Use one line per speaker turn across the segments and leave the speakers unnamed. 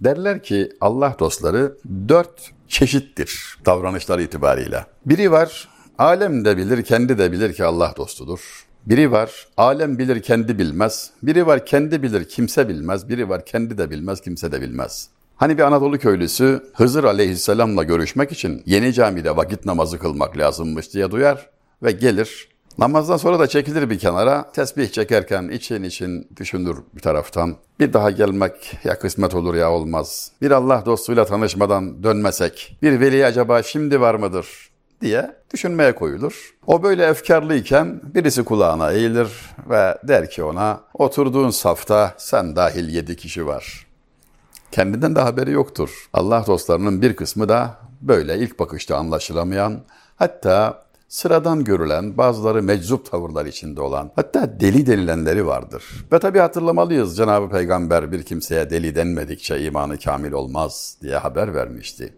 Derler ki Allah dostları dört çeşittir davranışlar itibariyle. Biri var, alem de bilir, kendi de bilir ki Allah dostudur. Biri var, alem bilir, kendi bilmez. Biri var, kendi bilir, kimse bilmez. Biri var, kendi de bilmez, kimse de bilmez. Hani bir Anadolu köylüsü Hızır aleyhisselamla görüşmek için yeni camide vakit namazı kılmak lazımmış diye duyar ve gelir. Namazdan sonra da çekilir bir kenara, tesbih çekerken için için düşünür bir taraftan. Bir daha gelmek ya kısmet olur ya olmaz. Bir Allah dostuyla tanışmadan dönmesek, bir veli acaba şimdi var mıdır diye düşünmeye koyulur. O böyle efkarlıyken birisi kulağına eğilir ve der ki ona oturduğun safta sen dahil yedi kişi var. Kendinden de haberi yoktur. Allah dostlarının bir kısmı da böyle ilk bakışta anlaşılamayan, hatta sıradan görülen, bazıları meczup tavırlar içinde olan, hatta deli denilenleri vardır. Ve tabi hatırlamalıyız Cenab-ı Peygamber bir kimseye deli denmedikçe imanı kamil olmaz diye haber vermişti.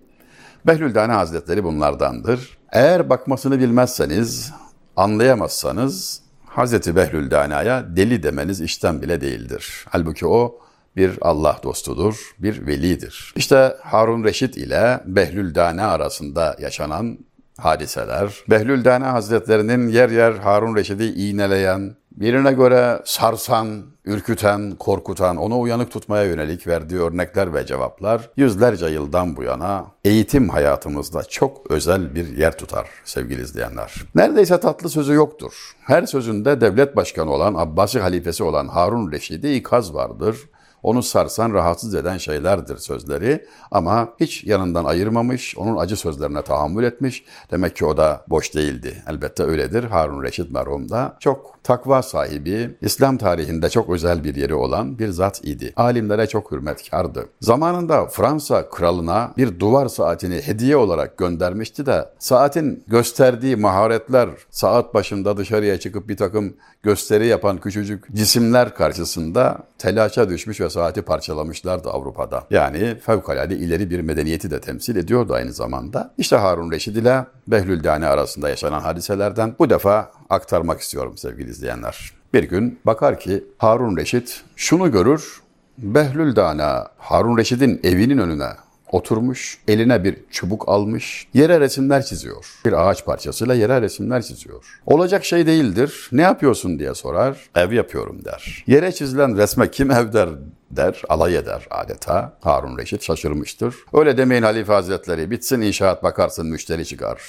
Behlül Dane Hazretleri bunlardandır. Eğer bakmasını bilmezseniz, anlayamazsanız Hazreti Behlül Dane'ye deli demeniz işten bile değildir. Halbuki o bir Allah dostudur, bir velidir. İşte Harun Reşit ile Behlül Dane arasında yaşanan hadiseler, Behlül Dane Hazretlerinin yer yer Harun Reşit'i iğneleyen, birine göre sarsan, ürküten, korkutan, onu uyanık tutmaya yönelik verdiği örnekler ve cevaplar yüzlerce yıldan bu yana eğitim hayatımızda çok özel bir yer tutar sevgili izleyenler. Neredeyse tatlı sözü yoktur. Her sözünde devlet başkanı olan, Abbasi halifesi olan Harun Reşid'i ikaz vardır onu sarsan rahatsız eden şeylerdir sözleri ama hiç yanından ayırmamış, onun acı sözlerine tahammül etmiş. Demek ki o da boş değildi. Elbette öyledir. Harun Reşit merhum da çok takva sahibi, İslam tarihinde çok özel bir yeri olan bir zat idi. Alimlere çok hürmetkardı. Zamanında Fransa kralına bir duvar saatini hediye olarak göndermişti de saatin gösterdiği maharetler, saat başında dışarıya çıkıp bir takım gösteri yapan küçücük cisimler karşısında telaşa düşmüş ve saati parçalamışlardı Avrupa'da. Yani fevkalade ileri bir medeniyeti de temsil ediyordu aynı zamanda. İşte Harun Reşid ile Behlül Dane arasında yaşanan hadiselerden bu defa aktarmak istiyorum sevgili izleyenler. Bir gün bakar ki Harun Reşit şunu görür, Behlül Dana Harun Reşit'in evinin önüne oturmuş, eline bir çubuk almış, yere resimler çiziyor. Bir ağaç parçasıyla yere resimler çiziyor. Olacak şey değildir. Ne yapıyorsun diye sorar. Ev yapıyorum der. Yere çizilen resme kim ev der der, alay eder adeta. Harun Reşit şaşırmıştır. Öyle demeyin Halife Hazretleri, bitsin inşaat bakarsın müşteri çıkar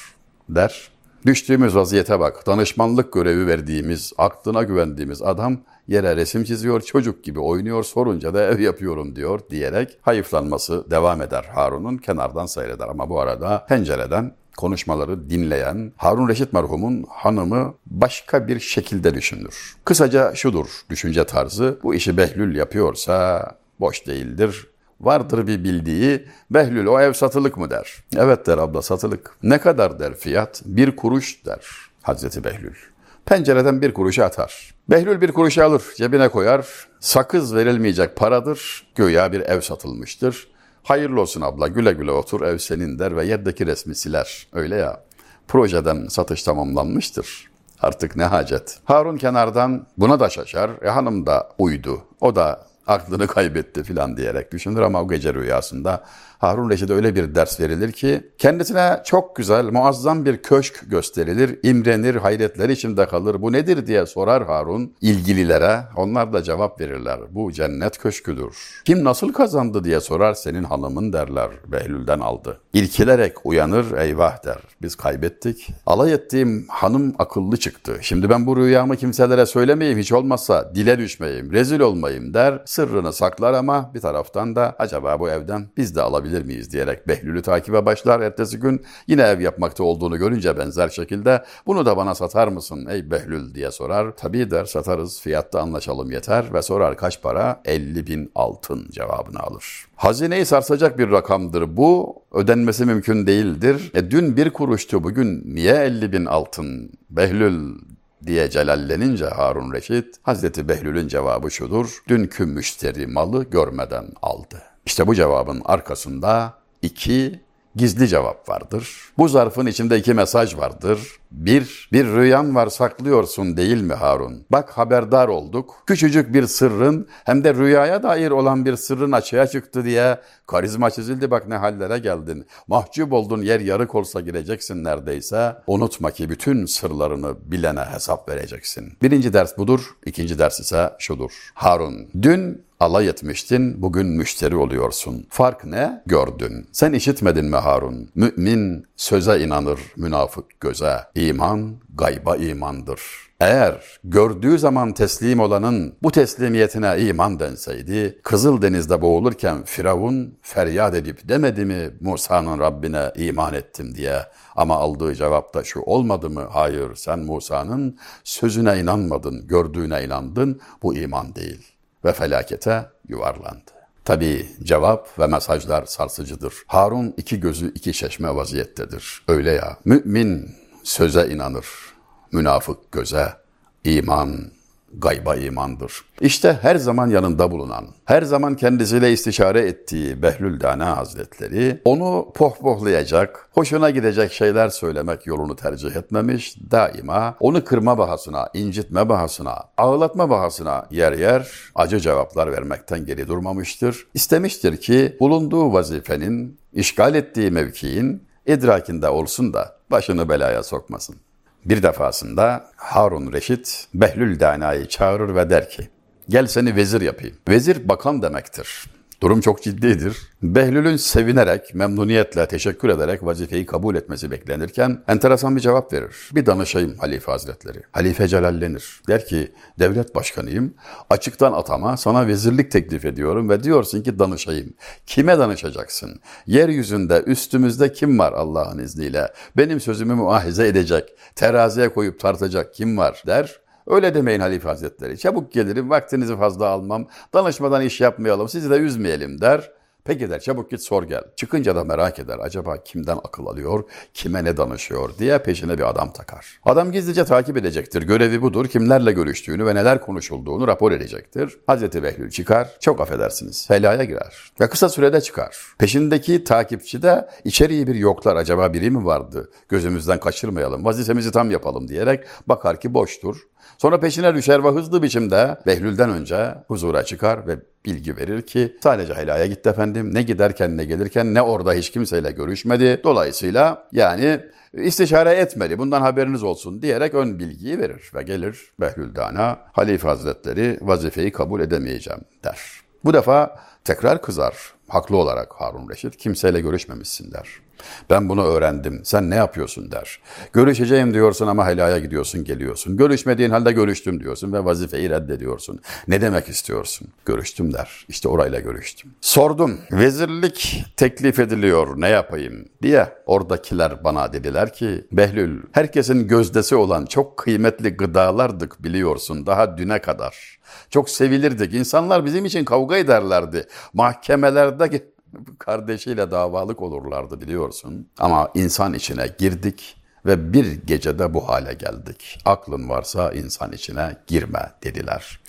der. Düştüğümüz vaziyete bak. Danışmanlık görevi verdiğimiz, aklına güvendiğimiz adam yere resim çiziyor, çocuk gibi oynuyor, sorunca da ev yapıyorum diyor diyerek hayıflanması devam eder Harun'un kenardan seyreder. Ama bu arada pencereden konuşmaları dinleyen Harun Reşit merhumun hanımı başka bir şekilde düşünür. Kısaca şudur düşünce tarzı, bu işi Behlül yapıyorsa boş değildir, Vardır bir bildiği, Behlül o ev satılık mı der. Evet der abla satılık. Ne kadar der fiyat? Bir kuruş der Hazreti Behlül. Pencereden bir kuruşu atar. Behlül bir kuruşu alır, cebine koyar. Sakız verilmeyecek paradır, göya bir ev satılmıştır. Hayırlı olsun abla, güle güle otur, ev senin der ve yerdeki resmi siler. Öyle ya, projeden satış tamamlanmıştır. Artık ne hacet. Harun kenardan buna da şaşar. E hanım da uydu. O da aklını kaybetti filan diyerek düşünür ama o gece rüyasında Harun Reşid'e öyle bir ders verilir ki kendisine çok güzel, muazzam bir köşk gösterilir, imrenir, hayretler içinde kalır. Bu nedir diye sorar Harun ilgililere. Onlar da cevap verirler. Bu cennet köşküdür. Kim nasıl kazandı diye sorar senin hanımın derler. Behlül'den aldı. İrkilerek uyanır eyvah der. Biz kaybettik. Alay ettiğim hanım akıllı çıktı. Şimdi ben bu rüyamı kimselere söylemeyeyim hiç olmazsa dile düşmeyeyim, rezil olmayayım der. Sırrını saklar ama bir taraftan da acaba bu evden biz de alabilir yapabilir miyiz diyerek Behlül'ü takibe başlar. Ertesi gün yine ev yapmakta olduğunu görünce benzer şekilde bunu da bana satar mısın ey Behlül diye sorar. Tabii der satarız fiyatta anlaşalım yeter ve sorar kaç para? 50 bin altın cevabını alır. Hazineyi sarsacak bir rakamdır bu. Ödenmesi mümkün değildir. E dün bir kuruştu bugün niye 50 bin altın? Behlül diye celallenince Harun Reşit, Hazreti Behlül'ün cevabı şudur, dünkü müşteri malı görmeden aldı. İşte bu cevabın arkasında iki gizli cevap vardır. Bu zarfın içinde iki mesaj vardır. Bir, bir rüyan var saklıyorsun değil mi Harun? Bak haberdar olduk. Küçücük bir sırrın hem de rüyaya dair olan bir sırrın açığa çıktı diye karizma çizildi bak ne hallere geldin. Mahcup oldun yer yarık olsa gireceksin neredeyse. Unutma ki bütün sırlarını bilene hesap vereceksin. Birinci ders budur. ikinci ders ise şudur. Harun, dün alay etmiştin, bugün müşteri oluyorsun. Fark ne? Gördün. Sen işitmedin mi Harun? Mümin söze inanır, münafık göze. İman gayba imandır. Eğer gördüğü zaman teslim olanın bu teslimiyetine iman denseydi, Kızıldeniz'de boğulurken Firavun feryat edip demedi mi Musa'nın Rabbine iman ettim diye. Ama aldığı cevap da şu olmadı mı? Hayır sen Musa'nın sözüne inanmadın, gördüğüne inandın. Bu iman değil. Ve felakete yuvarlandı. Tabi cevap ve mesajlar sarsıcıdır. Harun iki gözü iki çeşme vaziyettedir. Öyle ya. Mümin söze inanır. Münafık göze. iman gayba imandır. İşte her zaman yanında bulunan, her zaman kendisiyle istişare ettiği Behlül Dana Hazretleri onu pohpohlayacak, hoşuna gidecek şeyler söylemek yolunu tercih etmemiş, daima onu kırma bahasına, incitme bahasına, ağlatma bahasına yer yer acı cevaplar vermekten geri durmamıştır. İstemiştir ki bulunduğu vazifenin, işgal ettiği mevkiin idrakinde olsun da başını belaya sokmasın. Bir defasında Harun Reşit Behlül Dana'yı çağırır ve der ki gel seni vezir yapayım. Vezir bakan demektir. Durum çok ciddidir. Behlül'ün sevinerek, memnuniyetle, teşekkür ederek vazifeyi kabul etmesi beklenirken enteresan bir cevap verir. Bir danışayım Halife Hazretleri. Halife celallenir. Der ki devlet başkanıyım. Açıktan atama sana vezirlik teklif ediyorum ve diyorsun ki danışayım. Kime danışacaksın? Yeryüzünde üstümüzde kim var Allah'ın izniyle? Benim sözümü muahize edecek, teraziye koyup tartacak kim var der. Öyle demeyin Halife Hazretleri. Çabuk gelirim, vaktinizi fazla almam, danışmadan iş yapmayalım, sizi de üzmeyelim der. Peki der çabuk git sor gel. Çıkınca da merak eder acaba kimden akıl alıyor, kime ne danışıyor diye peşine bir adam takar. Adam gizlice takip edecektir. Görevi budur. Kimlerle görüştüğünü ve neler konuşulduğunu rapor edecektir. Hazreti Behlül çıkar. Çok affedersiniz. Helaya girer. Ve kısa sürede çıkar. Peşindeki takipçi de içeriği bir yoklar. Acaba biri mi vardı? Gözümüzden kaçırmayalım. Vazifemizi tam yapalım diyerek bakar ki boştur. Sonra peşine düşer ve hızlı biçimde Behlül'den önce huzura çıkar ve bilgi verir ki sadece helaya gitti efendim. Ne giderken ne gelirken ne orada hiç kimseyle görüşmedi. Dolayısıyla yani istişare etmeli bundan haberiniz olsun diyerek ön bilgiyi verir ve gelir Behlül Dana Halife Hazretleri vazifeyi kabul edemeyeceğim der. Bu defa tekrar kızar haklı olarak Harun Reşit kimseyle görüşmemişsin der. Ben bunu öğrendim. Sen ne yapıyorsun der. Görüşeceğim diyorsun ama helaya gidiyorsun geliyorsun. Görüşmediğin halde görüştüm diyorsun ve vazifeyi reddediyorsun. Ne demek istiyorsun? Görüştüm der. İşte orayla görüştüm. Sordum. Vezirlik teklif ediliyor ne yapayım diye. Oradakiler bana dediler ki Behlül herkesin gözdesi olan çok kıymetli gıdalardık biliyorsun daha düne kadar. Çok sevilirdik. İnsanlar bizim için kavga ederlerdi. Mahkemelerde kardeşiyle davalık olurlardı biliyorsun. Ama insan içine girdik ve bir gecede bu hale geldik. Aklın varsa insan içine girme dediler.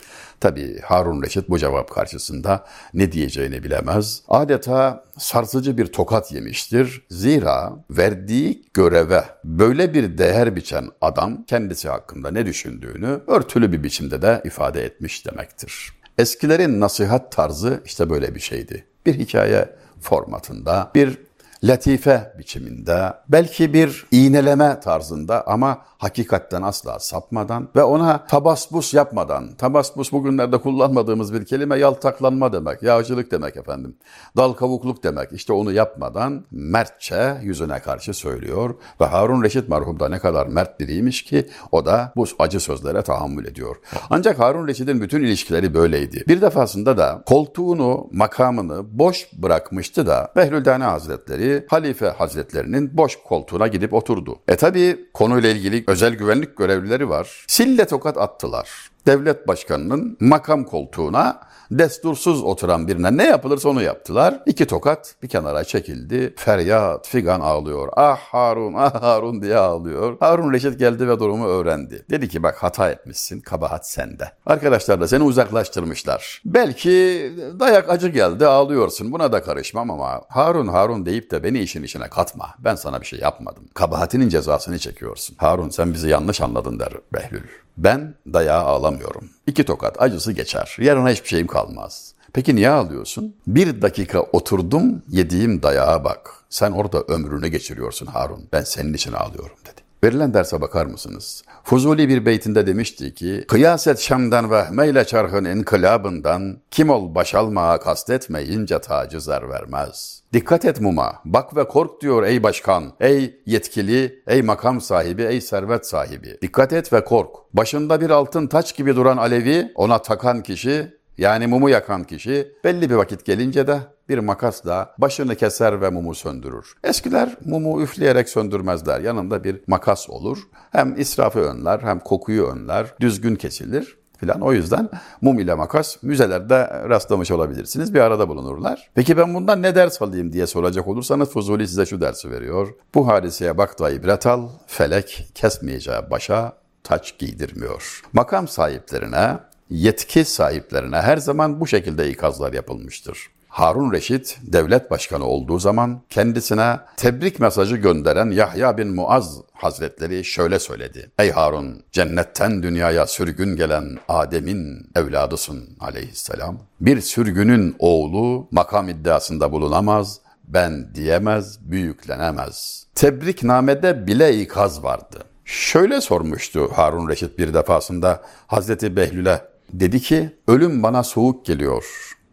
Tabi Harun Reşit bu cevap karşısında ne diyeceğini bilemez. Adeta sarsıcı bir tokat yemiştir. Zira verdiği göreve böyle bir değer biçen adam kendisi hakkında ne düşündüğünü örtülü bir biçimde de ifade etmiş demektir. Eskilerin nasihat tarzı işte böyle bir şeydi. Bir hikaye formatında, bir latife biçiminde, belki bir iğneleme tarzında ama hakikatten asla sapmadan ve ona tabasbus yapmadan, tabasbus bugünlerde kullanmadığımız bir kelime yaltaklanma demek, yağcılık demek efendim, dal kavukluk demek. İşte onu yapmadan mertçe yüzüne karşı söylüyor ve Harun Reşit merhum da ne kadar mert biriymiş ki o da bu acı sözlere tahammül ediyor. Ancak Harun Reşit'in bütün ilişkileri böyleydi. Bir defasında da koltuğunu, makamını boş bırakmıştı da Behlüldane Hazretleri Halife Hazretlerinin boş koltuğuna gidip oturdu. E tabi konuyla ilgili özel güvenlik görevlileri var. Sille tokat attılar. devlet başkanının makam koltuğuna destursuz oturan birine ne yapılırsa onu yaptılar. İki tokat bir kenara çekildi. Feryat, figan ağlıyor. Ah Harun, ah Harun diye ağlıyor. Harun Reşit geldi ve durumu öğrendi. Dedi ki bak hata etmişsin, kabahat sende. Arkadaşlar da seni uzaklaştırmışlar. Belki dayak acı geldi, ağlıyorsun. Buna da karışmam ama Harun, Harun deyip de beni işin içine katma. Ben sana bir şey yapmadım. Kabahatinin cezasını çekiyorsun. Harun sen bizi yanlış anladın der Behlül. Ben dayağı ağlamıyorum. İki tokat acısı geçer. Yarına hiçbir şeyim kalmaz. Peki niye ağlıyorsun? Bir dakika oturdum yediğim dayağa bak. Sen orada ömrünü geçiriyorsun Harun. Ben senin için ağlıyorum dedi. Verilen derse bakar mısınız? Fuzuli bir beytinde demişti ki, Kıyaset Şam'dan ve meyle çarhın inkılabından, kim ol baş almaya kastetmeyince tacı zer vermez. Dikkat et muma, bak ve kork diyor ey başkan, ey yetkili, ey makam sahibi, ey servet sahibi. Dikkat et ve kork. Başında bir altın taç gibi duran alevi, ona takan kişi, yani mumu yakan kişi belli bir vakit gelince de bir makasla başını keser ve mumu söndürür. Eskiler mumu üfleyerek söndürmezler. Yanında bir makas olur. Hem israfı önler hem kokuyu önler. Düzgün kesilir filan. O yüzden mum ile makas müzelerde rastlamış olabilirsiniz. Bir arada bulunurlar. Peki ben bundan ne ders alayım diye soracak olursanız Fuzuli size şu dersi veriyor. Bu hadiseye bak da ibret al, felek kesmeyeceği başa taç giydirmiyor. Makam sahiplerine, yetki sahiplerine her zaman bu şekilde ikazlar yapılmıştır. Harun Reşit devlet başkanı olduğu zaman kendisine tebrik mesajı gönderen Yahya bin Muaz Hazretleri şöyle söyledi. Ey Harun cennetten dünyaya sürgün gelen Adem'in evladısın aleyhisselam. Bir sürgünün oğlu makam iddiasında bulunamaz, ben diyemez, büyüklenemez. Tebriknamede bile ikaz vardı. Şöyle sormuştu Harun Reşit bir defasında Hazreti Behlül'e. Dedi ki ölüm bana soğuk geliyor.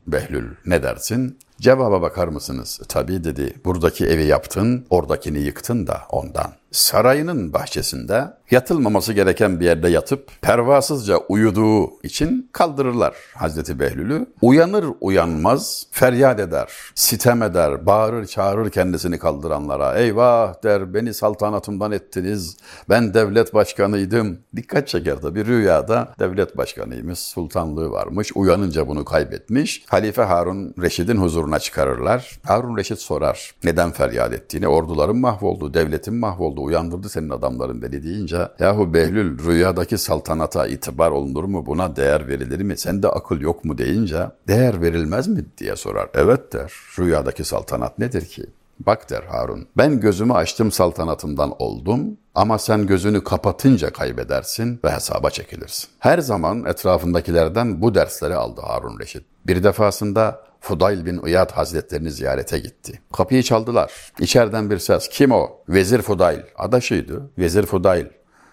Behlül ne dersin? Cevaba bakar mısınız? Tabii dedi. Buradaki evi yaptın, oradakini yıktın da ondan. Sarayının bahçesinde yatılmaması gereken bir yerde yatıp pervasızca uyuduğu için kaldırırlar Hazreti Behlül'ü. Uyanır uyanmaz feryat eder, sitem eder, bağırır çağırır kendisini kaldıranlara. Eyvah der beni saltanatımdan ettiniz, ben devlet başkanıydım. Dikkat çeker tabi rüyada devlet başkanıymış, sultanlığı varmış. Uyanınca bunu kaybetmiş. Halife Harun Reşid'in huzuruna çıkarırlar. Harun Reşid sorar neden feryat ettiğini. Orduların mahvoldu, devletin mahvoldu, uyandırdı senin adamların beni deyince yahu Behlül rüyadaki saltanata itibar olunur mu buna değer verilir mi sende akıl yok mu deyince değer verilmez mi diye sorar. Evet der rüyadaki saltanat nedir ki? Bak der Harun, ben gözümü açtım saltanatımdan oldum ama sen gözünü kapatınca kaybedersin ve hesaba çekilirsin. Her zaman etrafındakilerden bu dersleri aldı Harun Reşit. Bir defasında Fudayl bin İyad Hazretlerini ziyarete gitti. Kapıyı çaldılar. İçeriden bir ses. Kim o? Vezir Fudayl. Adaşıydı. Vezir Fudayl.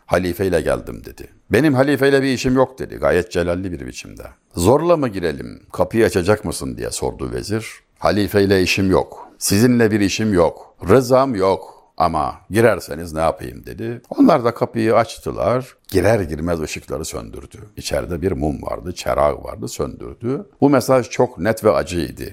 Halifeyle geldim dedi. Benim halifeyle bir işim yok dedi gayet celalli bir biçimde. Zorla mı girelim? Kapıyı açacak mısın diye sordu vezir. Halifeyle işim yok. Sizinle bir işim yok. Rızam yok. Ama girerseniz ne yapayım dedi. Onlar da kapıyı açtılar. Girer girmez ışıkları söndürdü. İçeride bir mum vardı, çerağ vardı, söndürdü. Bu mesaj çok net ve acıydı.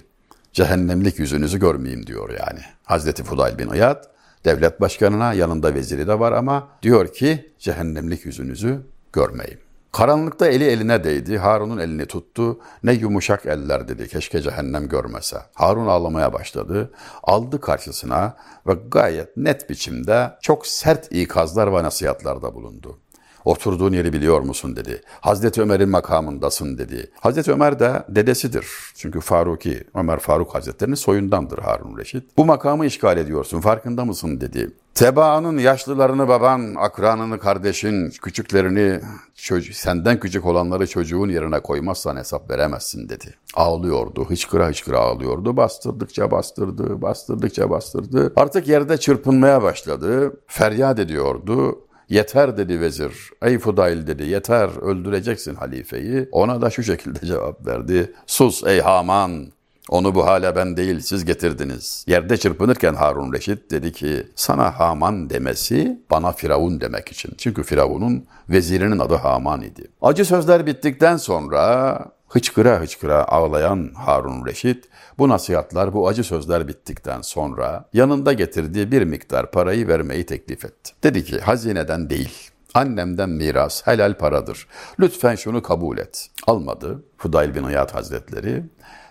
Cehennemlik yüzünüzü görmeyeyim diyor yani. Hazreti Fudayl bin İyad devlet başkanına yanında veziri de var ama diyor ki cehennemlik yüzünüzü görmeyeyim. Karanlıkta eli eline değdi. Harun'un elini tuttu. Ne yumuşak eller dedi. Keşke cehennem görmese. Harun ağlamaya başladı. Aldı karşısına ve gayet net biçimde çok sert ikazlar ve nasihatlarda bulundu. Oturduğun yeri biliyor musun dedi. Hazreti Ömer'in makamındasın dedi. Hazreti Ömer de dedesidir. Çünkü Faruki, Ömer Faruk Hazretleri'nin soyundandır Harun Reşit. Bu makamı işgal ediyorsun farkında mısın dedi. Tebaanın yaşlılarını baban, akranını kardeşin, küçüklerini, çocuk, senden küçük olanları çocuğun yerine koymazsan hesap veremezsin dedi. Ağlıyordu, hıçkıra hıçkıra ağlıyordu. Bastırdıkça bastırdı, bastırdıkça bastırdı. Artık yerde çırpınmaya başladı. Feryat ediyordu. Yeter dedi vezir. Ey Fudayl dedi yeter öldüreceksin halifeyi. Ona da şu şekilde cevap verdi. Sus ey Haman onu bu hale ben değil siz getirdiniz. Yerde çırpınırken Harun Reşit dedi ki sana Haman demesi bana Firavun demek için. Çünkü Firavun'un vezirinin adı Haman idi. Acı sözler bittikten sonra hıçkıra hıçkıra ağlayan Harun Reşit bu nasihatler, bu acı sözler bittikten sonra yanında getirdiği bir miktar parayı vermeyi teklif etti. Dedi ki hazineden değil, Annemden miras helal paradır. Lütfen şunu kabul et. Almadı Fudayl bin İyad Hazretleri.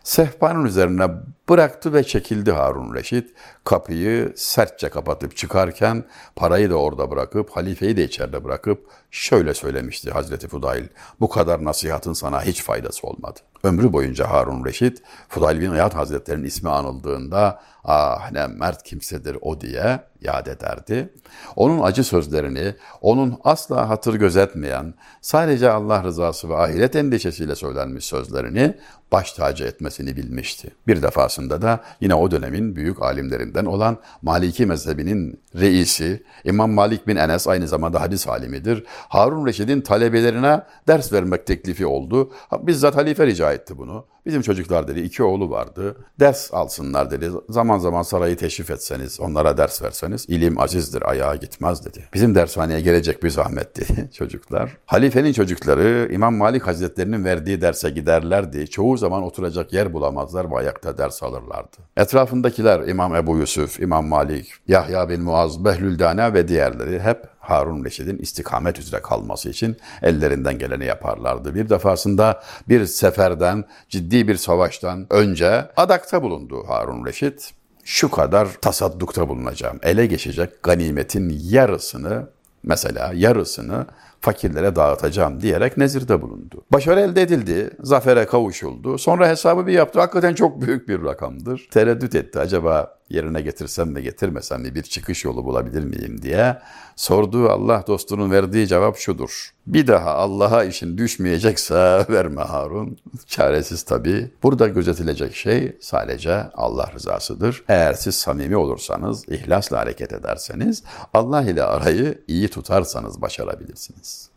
Sehpanın üzerine bıraktı ve çekildi Harun Reşit. Kapıyı sertçe kapatıp çıkarken parayı da orada bırakıp halifeyi de içeride bırakıp şöyle söylemişti Hazreti Fudayl. Bu kadar nasihatın sana hiç faydası olmadı. Ömrü boyunca Harun Reşit, Fudayl bin İyad Hazretleri'nin ismi anıldığında ah ne mert kimsedir o diye yad ederdi. Onun acı sözlerini, onun asla hatır gözetmeyen, sadece Allah rızası ve ahiret endişesiyle söylenmiş sözlerini baş tacı etmesini bilmişti. Bir defasında da yine o dönemin büyük alimlerinden olan Maliki mezhebinin reisi İmam Malik bin Enes aynı zamanda hadis alimidir. Harun Reşid'in talebelerine ders vermek teklifi oldu. Bizzat halife rica etti bunu. Bizim çocuklar dedi iki oğlu vardı. Ders alsınlar dedi. Zaman zaman sarayı teşrif etseniz, onlara ders verseniz ilim azizdir, ayağa gitmez dedi. Bizim dershaneye gelecek bir zahmet dedi çocuklar. Halifenin çocukları İmam Malik Hazretlerinin verdiği derse giderlerdi. Çoğu zaman oturacak yer bulamazlar ve ayakta ders alırlardı. Etrafındakiler İmam Ebu Yusuf, İmam Malik, Yahya bin Muaz, Behlül Dana ve diğerleri hep Harun Reşid'in istikamet üzere kalması için ellerinden geleni yaparlardı. Bir defasında bir seferden, ciddi bir savaştan önce adakta bulundu Harun Reşit. Şu kadar tasaddukta bulunacağım. Ele geçecek ganimetin yarısını mesela yarısını fakirlere dağıtacağım diyerek nezirde bulundu. Başarı elde edildi, zafere kavuşuldu. Sonra hesabı bir yaptı. Hakikaten çok büyük bir rakamdır. Tereddüt etti. Acaba yerine getirsem mi getirmesem mi bir çıkış yolu bulabilir miyim diye sorduğu Allah dostunun verdiği cevap şudur. Bir daha Allah'a işin düşmeyecekse verme Harun. Çaresiz tabii. Burada gözetilecek şey sadece Allah rızasıdır. Eğer siz samimi olursanız, ihlasla hareket ederseniz, Allah ile arayı iyi tutarsanız başarabilirsiniz.